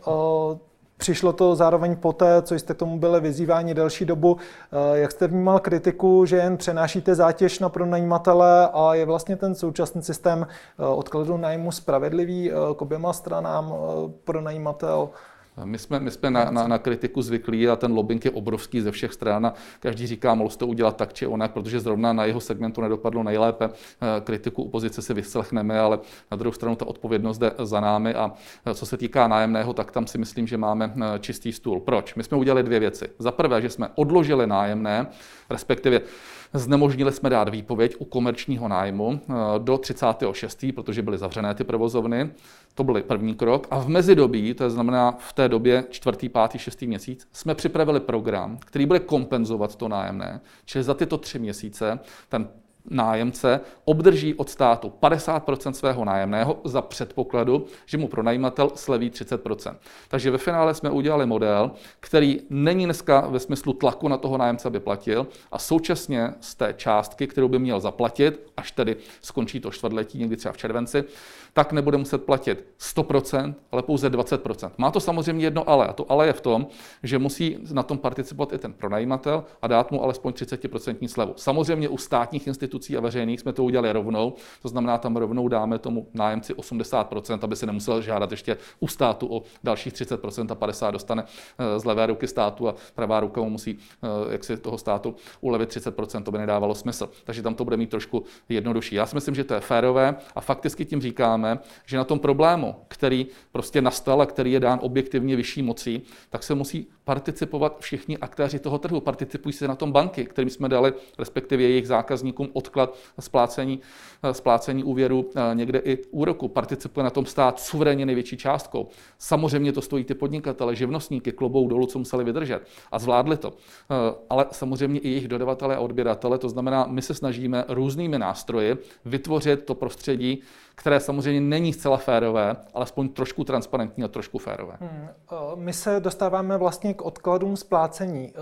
Přišlo to zároveň poté, co jste k tomu byli vyzýváni delší dobu. Jak jste vnímal kritiku, že jen přenášíte zátěž na pronajímatele a je vlastně ten současný systém odkladu nájmu spravedlivý k oběma stranám pronajímatel? My jsme, my jsme na, na, na kritiku zvyklí a ten lobbying je obrovský ze všech stran každý říká, mohl to udělat tak či onak, protože zrovna na jeho segmentu nedopadlo nejlépe. Eh, kritiku opozice si vyslechneme, ale na druhou stranu ta odpovědnost jde za námi a eh, co se týká nájemného, tak tam si myslím, že máme eh, čistý stůl. Proč? My jsme udělali dvě věci. Za prvé, že jsme odložili nájemné, respektive Znemožnili jsme dát výpověď u komerčního nájmu do 36., protože byly zavřené ty provozovny. To byl první krok. A v mezidobí, to znamená v té době čtvrtý, pátý, šestý měsíc, jsme připravili program, který bude kompenzovat to nájemné. Čili za tyto tři měsíce ten nájemce obdrží od státu 50% svého nájemného za předpokladu, že mu pronajímatel sleví 30% Takže ve finále jsme udělali model, který není dneska ve smyslu tlaku na toho nájemce, aby platil, a současně z té částky, kterou by měl zaplatit, až tedy skončí to čtvrtletí, někdy třeba v červenci, tak nebude muset platit 100%, ale pouze 20%. Má to samozřejmě jedno ale, a to ale je v tom, že musí na tom participovat i ten pronajímatel a dát mu alespoň 30% slevu. Samozřejmě u státních institucí a veřejných jsme to udělali rovnou, to znamená, tam rovnou dáme tomu nájemci 80%, aby si nemusel žádat ještě u státu o dalších 30% a 50% dostane eh, z levé ruky státu a pravá ruka mu musí eh, jak si toho státu ulevit 30%, to by nedávalo smysl. Takže tam to bude mít trošku jednodušší. Já si myslím, že to je férové a fakticky tím říkám, říkáme, že na tom problému, který prostě nastal a který je dán objektivně vyšší mocí, tak se musí participovat všichni aktéři toho trhu. Participují se na tom banky, kterým jsme dali, respektive jejich zákazníkům, odklad splácení, splácení úvěru eh, někde i úroku. Participuje na tom stát suverénně největší částkou. Samozřejmě to stojí ty podnikatele, živnostníky, klobou dolů, co museli vydržet a zvládli to. Eh, ale samozřejmě i jejich dodavatele a odběratele, to znamená, my se snažíme různými nástroji vytvořit to prostředí, které samozřejmě není zcela férové, alespoň trošku transparentní a trošku férové. Hmm. My se dostáváme vlastně k odkladům splácení.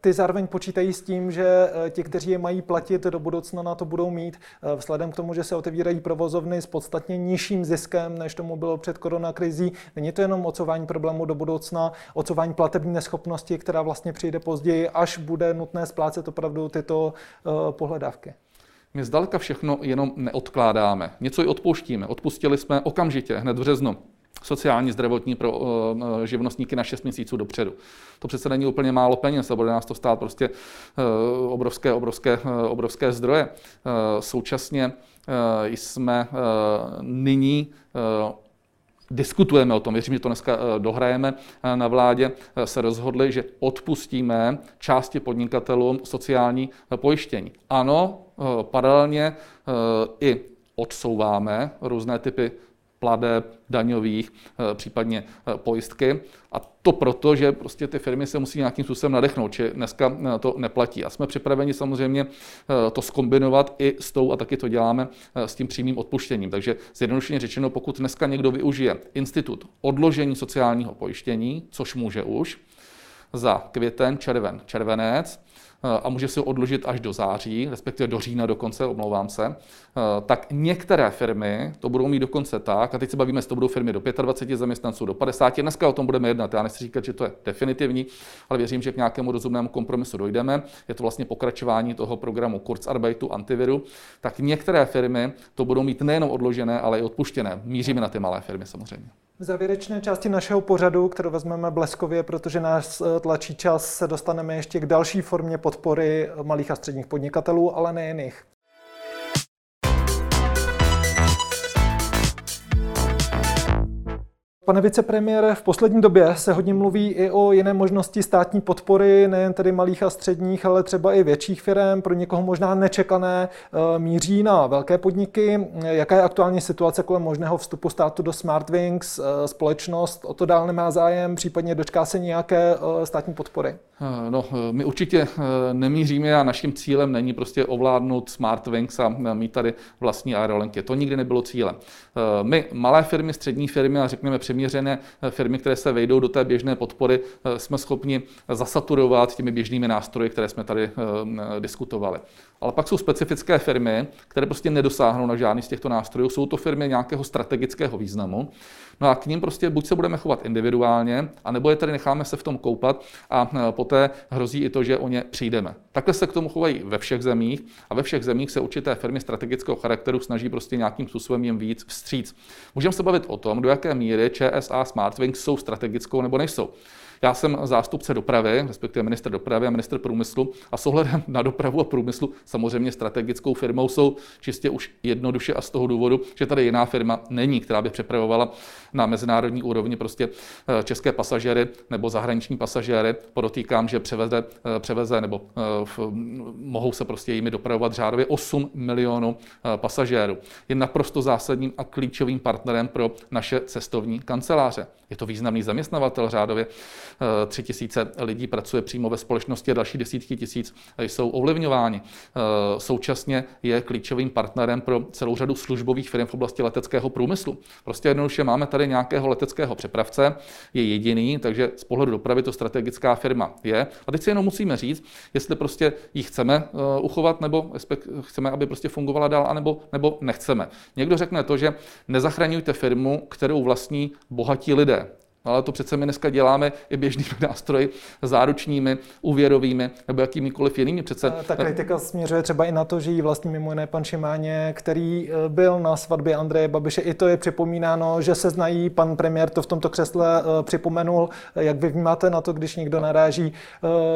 Ty zároveň počítají s tím, že ti, kteří je mají platit do budoucna, na to budou mít, vzhledem k tomu, že se otevírají provozovny s podstatně nižším ziskem, než tomu bylo před koronakrizí. Není to jenom odsování problému do budoucna, odsování platební neschopnosti, která vlastně přijde později, až bude nutné splácet opravdu tyto pohledávky. My zdaleka všechno jenom neodkládáme. Něco i odpouštíme. Odpustili jsme okamžitě, hned v březnu sociální zdravotní pro uh, živnostníky na 6 měsíců dopředu. To přece není úplně málo peněz a bude nás to stát prostě uh, obrovské, obrovské, uh, obrovské zdroje. Současně jsme nyní diskutujeme o tom, věřím, že to dneska dohrajeme na vládě, se rozhodli, že odpustíme části podnikatelům sociální pojištění. Ano, paralelně i odsouváme různé typy pladeb, daňových, eh, případně eh, pojistky. A to proto, že prostě ty firmy se musí nějakým způsobem nadechnout, či dneska eh, to neplatí. A jsme připraveni samozřejmě to skombinovat i s tou, a taky to děláme, s tím přímým odpuštěním. Takže zjednodušeně řečeno, pokud dneska někdo využije institut odložení sociálního pojištění, což může už, za květen, červen, červenec, Eh, a může si ho odložit až do září, respektive do října dokonce, omlouvám se, eh, tak některé firmy to budou mít dokonce tak, a teď se bavíme, jestli to budou firmy do 25 zaměstnanců, do 50, dneska o tom budeme jednat, já nechci říkat, že to je definitivní, ale věřím, že k nějakému rozumnému kompromisu dojdeme. Je to vlastně pokračování toho programu Kurzarbeitu, antiviru, tak některé firmy to budou mít nejenom odložené, ale i odpuštěné. Míříme na ty malé firmy samozřejmě. V závěrečné části našeho pořadu, kterou vezmeme bleskově, protože nás eh, tlačí čas, se dostaneme ještě k další formě podpory malých a středních podnikatelů, ale nejen jich. Pane vicepremiére, v poslední době se hodně mluví i o jiné možnosti státní podpory, nejen tedy malých a středních, ale třeba i větších firm, pro někoho možná nečekané, eh, míří na velké podniky. Jaká je aktuální situace kolem možného vstupu státu do Smartwings? Eh, společnost o to dál nemá zájem, případně dočká se nějaké eh, státní podpory? No, my určitě nemíříme a naším cílem není prostě ovládnout Smartwings a mít tady vlastní aerolinky. To nikdy nebylo cílem. My, malé firmy, střední firmy a řekněme přiměřené firmy, které se vejdou do té běžné podpory, jsme schopni zasaturovat těmi běžnými nástroji, které jsme tady diskutovali. Ale pak jsou specifické firmy, které prostě nedosáhnou na žádný z těchto nástrojů. Jsou to firmy nějakého strategického významu. No a k ním prostě buď se budeme chovat individuálně, anebo je tady necháme se v tom koupat a e, poté hrozí i to, že o ně přijdeme. Takhle se k tomu chovají ve všech zemích a ve všech zemích se určité firmy strategického charakteru snaží prostě nějakým způsobem jim víc vstříc. Můžeme se bavit o tom, do jaké míry ČSA Smartwings jsou strategickou nebo nejsou. Já jsem zástupce dopravy, respektive minister dopravy a minister průmyslu a s ohledem na dopravu a průmyslu samozřejmě strategickou firmou jsou čistě už jednoduše a z toho důvodu, že tady jiná firma není, která by přepravovala na mezinárodní úrovni prostě eh, české pasažéry nebo zahraniční pasažéry. Podotýkám, že převeze, eh, převeze nebo eh, mohou se prostě jimi dopravovat řádově 8 milionů pasažérů. Je naprosto zásadním a klíčovým partnerem pro naše cestovní kanceláře. Je to významný zaměstnavatel řádově. Tři tisíce lidí pracuje přímo ve společnosti a další desítky tisíc jsou ovlivňováni. Současně je klíčovým partnerem pro celou řadu službových firm v oblasti leteckého průmyslu. Prostě jednoduše máme tady nějakého leteckého přepravce, je jediný, takže z pohledu dopravy to strategická firma je. A teď si jenom musíme říct, jestli prostě ji chceme uchovat, nebo chceme, aby prostě fungovala dál, anebo, nebo nechceme. Někdo řekne to, že nezachraňujte firmu, kterou vlastní bohatí lidé. No, ale to přece my dneska děláme i běžnými nástroji, záručními, úvěrovými nebo jakýmikoliv jinými. Přece... Ta kritika směřuje třeba i na to, že jí vlastní mimo jiné pan Šimáně, který eh, byl na svatbě Andreje Babiše. I to je připomínáno, že se znají. Pan premiér to v tomto křesle eh, připomenul. Jak vy vnímáte na to, když někdo naráží,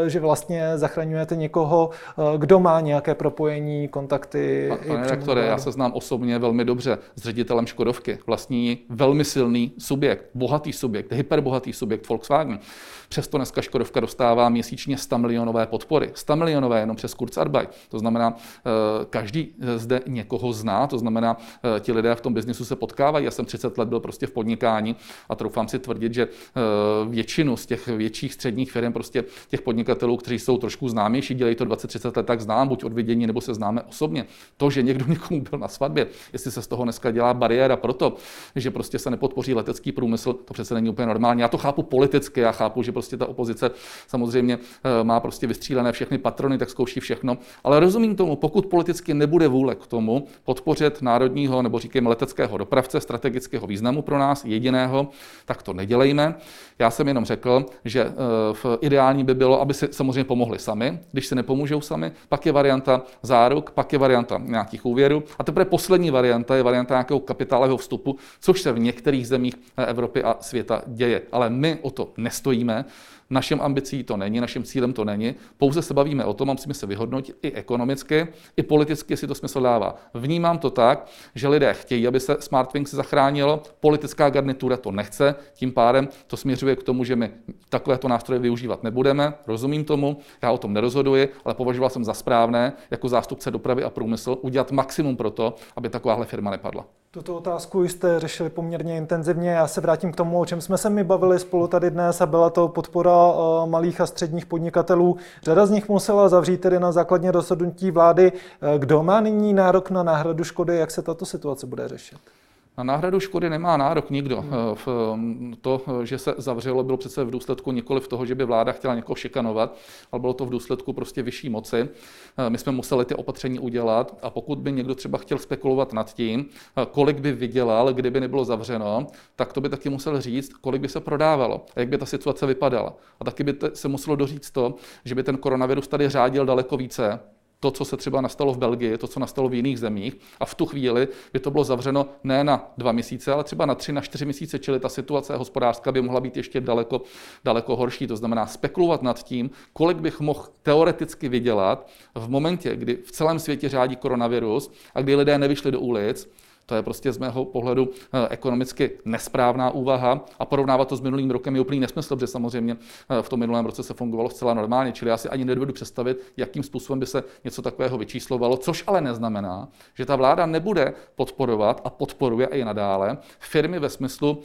eh, že vlastně zachraňujete někoho, kdo má nějaké propojení, kontakty? Pane redaktore, já se znám osobně velmi dobře s ředitelem Škodovky. Vlastní velmi silný subjekt, bohatý subjekt, hyperbohatý subjekt Volkswagen. Přesto dneska Škodovka dostává měsíčně 100 milionové podpory. 100 milionové jenom přes Kurzarbeit. To znamená, eh, každý zde někoho zná, to znamená, eh, ti lidé v tom biznisu se potkávají. Já jsem 30 let byl prostě v podnikání a troufám si tvrdit, že eh, většinu z těch větších středních firm, prostě těch podnikatelů, kteří jsou trošku známější, dělají to 20-30 let, tak znám, buď od vidění, nebo se známe osobně. To, že někdo někomu byl na svatbě, jestli se z toho dneska dělá bariéra proto, že prostě se nepodpoří letecký průmysl, to přece není úplně normální. Já to chápu politicky, já chápu, že prostě ta opozice samozřejmě eh, má prostě vystřílené všechny patrony, tak zkouší všechno. Ale rozumím tomu, pokud politicky nebude vůle k tomu podpořit národního nebo říkejme leteckého dopravce strategického významu pro nás, jediného, tak to nedělejme. Já jsem jenom řekl, že eh, v ideální by bylo, aby si samozřejmě pomohli sami. Když se nepomůžou sami, pak je varianta záruk, pak je varianta nějakých úvěrů. A teprve poslední varianta je varianta nějakého kapitálového vstupu, což se v některých zemích eh, Evropy a světa děje. Ale my o to nestojíme. Našem ambicí to není, naším cílem to není. Pouze se bavíme o tom a musíme se vyhodnotit i ekonomicky, i politicky, jestli to smysl dává. Vnímám to tak, že lidé chtějí, aby se Smartwings zachránilo, politická garnitura to nechce, tím pádem to směřuje k tomu, že my takovéto nástroje využívat nebudeme. Rozumím tomu, já o tom nerozhoduji, ale považoval jsem za správné jako zástupce dopravy a průmysl udělat maximum pro to, aby takováhle firma nepadla. Tuto otázku jste řešili poměrně intenzivně. Já se vrátím k tomu, o čem jsme se mi bavili spolu tady dnes a byla to podpora eh, malých a středních podnikatelů. Řada z nich musela zavřít tedy na základně rozhodnutí vlády. Eh, kdo má nyní nárok na náhradu škody? Jak se tato situace bude řešit? Na náhradu škody nemá nárok nikdo. Hmm. To, že se zavřelo, bylo přece v důsledku nikoli v toho, že by vláda chtěla někoho šikanovat, ale bylo to v důsledku prostě vyšší moci. Eh, my jsme museli ty opatření udělat a pokud by někdo třeba chtěl spekulovat nad tím, eh, kolik by vydělal, kdyby nebylo zavřeno, tak to by taky musel říct, kolik by se prodávalo a jak by ta situace vypadala. A taky by se muselo doříct to, že by ten koronavirus tady řádil daleko více, to, co se třeba nastalo v Belgii, to, co nastalo v jiných zemích. A v tu chvíli by to bylo zavřeno ne na dva měsíce, ale třeba na tři, na čtyři měsíce, čili ta situace hospodářská by mohla být ještě daleko, daleko horší. To znamená spekulovat nad tím, kolik bych mohl teoreticky vydělat v momentě, kdy v celém světě řádí koronavirus a kdy lidé nevyšli do ulic, to je prostě z mého pohledu eh, ekonomicky nesprávná úvaha a porovnávat to s minulým rokem je úplný nesmysl, protože samozřejmě eh, v tom minulém roce se fungovalo zcela normálně, čili já si ani nedovedu představit, jakým způsobem by se něco takového vyčíslovalo, což ale neznamená, že ta vláda nebude podporovat a podporuje i nadále firmy ve smyslu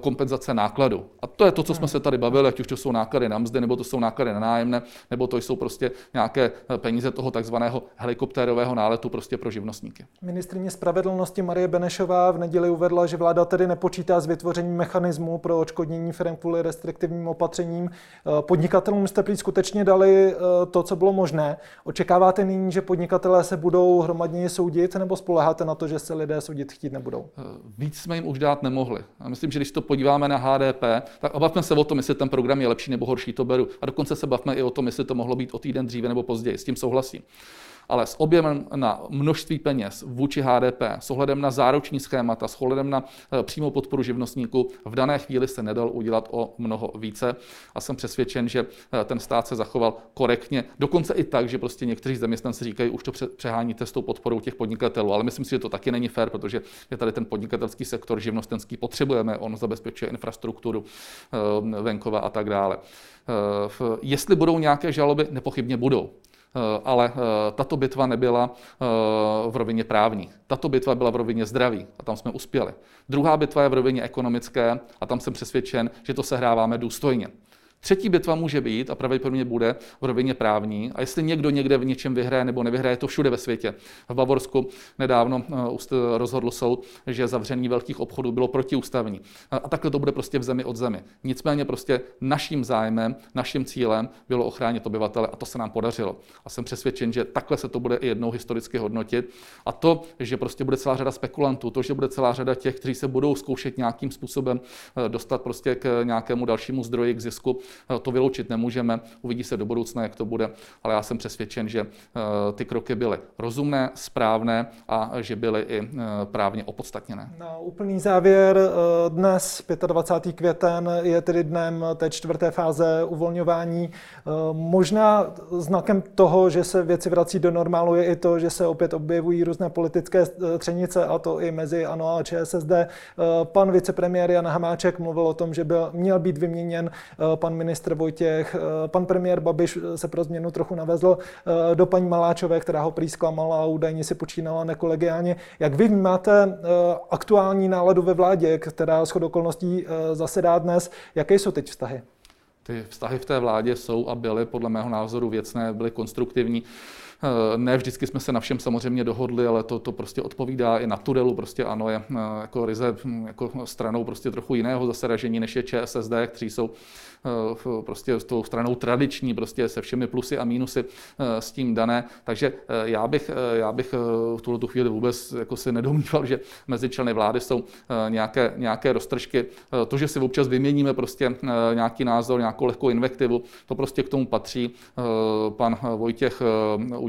kompenzace nákladu. A to je to, co jsme se tady bavili, ať už to jsou náklady na mzdy, nebo to jsou náklady na nájemné, nebo to jsou prostě nějaké eh, peníze toho takzvaného helikoptérového náletu prostě pro živnostníky. Ministrině spravedlnosti Marie Benešová v neděli uvedla, že vláda tedy nepočítá s vytvořením mechanismu pro odškodnění firm kvůli restriktivním opatřením. Eh, podnikatelům jste prý skutečně dali to, co bylo možné. Očekáváte nyní, že podnikatelé se budou hromadně soudit, nebo spoleháte na to, že se lidé soudit chtít nebudou? Víc jsme jim už dát nemohli. A myslím, že když to podíváme na HDP, tak bavme se o tom, jestli ten program je lepší nebo horší, to beru. A dokonce se bavme i o tom, jestli to mohlo být o týden dříve nebo později. S tím souhlasím ale s objemem na množství peněz vůči HDP, s ohledem na záruční schémata, s ohledem na eh, přímou podporu živnostníků, v dané chvíli se nedal udělat o mnoho více a jsem přesvědčen, že eh, ten stát se zachoval korektně, dokonce i tak, že prostě někteří zaměstnanci říkají, už to přeháníte s tou podporou těch podnikatelů, ale myslím si, že to taky není fér, protože je tady ten podnikatelský sektor živnostenský, potřebujeme, on zabezpečuje infrastrukturu eh, venkova a tak dále. Jestli budou nějaké žaloby, nepochybně budou. Eh, ale eh, tato bitva nebyla eh, v rovině právní. Tato bitva byla v rovině zdraví a tam jsme uspěli. Druhá bitva je v rovině ekonomické a tam jsem přesvědčen, že to sehráváme důstojně. Třetí bitva může být a pravděpodobně bude v rovině právní. A jestli někdo někde v něčem vyhraje nebo nevyhraje, to všude ve světě. V Bavorsku nedávno eh, rozhodl soud, že zavření velkých obchodů bylo protiústavní. A takhle to bude prostě v zemi od zemi. Nicméně prostě naším zájmem, naším cílem bylo ochránit obyvatele a to se nám podařilo. A jsem přesvědčen, že takhle se to bude i jednou historicky hodnotit. A to, že prostě bude celá řada spekulantů, to, že bude celá řada těch, kteří se budou zkoušet nějakým způsobem eh, dostat prostě k nějakému dalšímu zdroji k zisku, to vyloučit nemůžeme, uvidí se do budoucna, jak to bude, ale já jsem přesvědčen, že ty kroky byly rozumné, správné a že byly i právně opodstatněné. Na úplný závěr dnes, 25. květen, je tedy dnem té čtvrté fáze uvolňování. Možná znakem toho, že se věci vrací do normálu, je i to, že se opět objevují různé politické třenice, a to i mezi ANO a ČSSD. Pan vicepremiér Jan Hamáček mluvil o tom, že byl, měl být vyměněn pan ministr Vojtěch. Pan premiér Babiš se pro změnu trochu navezl do paní Maláčové, která ho prý zklamala a údajně si počínala nekolegiálně. Jak vy vnímáte aktuální náladu ve vládě, která shodou okolností zasedá dnes? Jaké jsou teď vztahy? Ty vztahy v té vládě jsou a byly podle mého názoru věcné, byly konstruktivní. Eh, ne vždycky jsme se na všem samozřejmě dohodli, ale to, to prostě odpovídá i na Tudelu, prostě ano, je eh, jako ryze hm, jako stranou prostě trochu jiného zaseražení, než je ČSSD, kteří jsou eh, prostě s tou stranou tradiční, prostě se všemi plusy a mínusy s tím dané. Takže já bych, já bych v tuhle chvíli vůbec jako si nedomníval, že mezi členy vlády jsou nějaké, nějaké roztržky. To, že si občas vyměníme prostě nějaký názor, nějakou lehkou invektivu, to prostě k tomu patří. Pan Vojtěch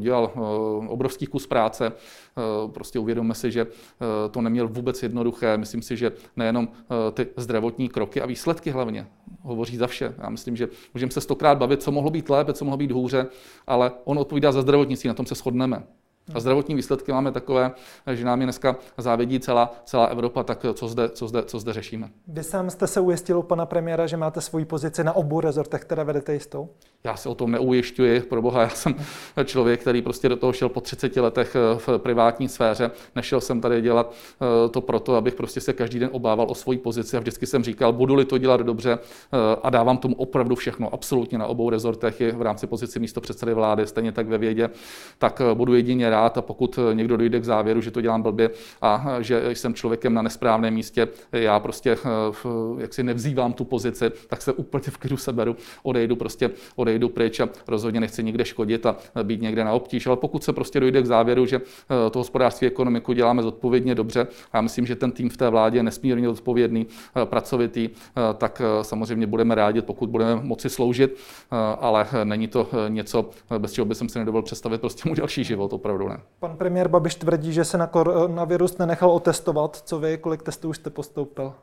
udělal eh, obrovský kus práce. Eh, prostě uvědomme si, že eh, to neměl vůbec jednoduché. Myslím si, že nejenom ty zdravotní kroky a výsledky hlavně hovoří za vše. Já myslím, že můžeme se stokrát bavit, co mohlo být lépe, co mohlo být hůře, ale on odpovídá za zdravotnictví, na tom se shodneme. A zdravotní výsledky máme takové, že nám je dneska závědí celá, celá Evropa, tak co zde, co, zde, co zde řešíme. Vy sám jste se ujistil u pana premiéra, že máte svoji pozici na obou rezortech, které vedete jistou? Já se o tom neujišťuji, pro boha, já jsem člověk, který prostě do toho šel po 30 letech eh, v privátní sféře. Nešel jsem tady dělat eh, to proto, abych prostě se každý den obával o svoji pozici a vždycky jsem říkal, budu-li to dělat dobře eh, a dávám tomu opravdu všechno, absolutně na obou rezortech i v rámci pozici místo předsedy vlády, stejně tak ve vědě, tak budu jedině rád a pokud někdo dojde k závěru, že to dělám blbě a že jsem člověkem na nesprávném místě, já prostě jak si nevzývám tu pozici, tak se úplně v klidu seberu, odejdu prostě, odejdu pryč a rozhodně nechci nikde škodit a být někde na obtíž. Ale pokud se prostě dojde k závěru, že eh, to hospodářství ekonomiku děláme zodpovědně dobře, a já myslím, že ten tým v té vládě je nesmírně odpovědný, eh, pracovitý, eh, tak samozřejmě budeme rádi, pokud budeme moci sloužit, ale není to něco, bez čeho by jsem si nedovolil představit prostě mu další život, opravdu ne. Pan premiér Babiš tvrdí, že se na koronavirus nenechal otestovat. Co vy, kolik testů už jste postoupil?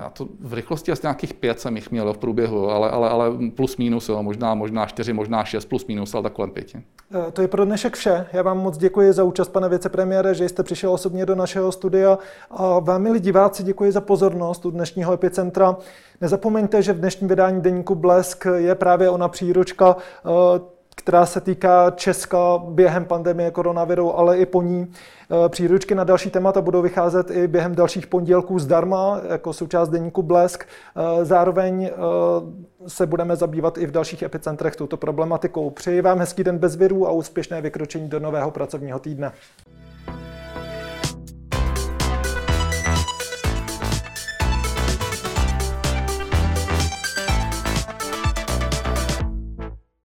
já to v rychlosti asi nějakých pět jsem jich měl v průběhu, ale, ale, ale plus minus, jo, možná, možná čtyři, možná šest plus minus, ale tak kolem pěti. Eh, to je pro dnešek vše. Já vám moc děkuji za účast, pane vicepremiére, že jste přišel osobně do našeho studia. A vám, milí diváci, děkuji za pozornost u dnešního epicentra. Nezapomeňte, že v dnešním vydání deníku Blesk je právě ona příručka eh, která se týká Česka během pandemie koronaviru, ale i po ní. E, příručky na další témata budou vycházet i během dalších pondělků zdarma, jako součást deníku Blesk. E, zároveň e, se budeme zabývat i v dalších epicentrech touto problematikou. Přeji vám hezký den bez virů a úspěšné vykročení do nového pracovního týdne.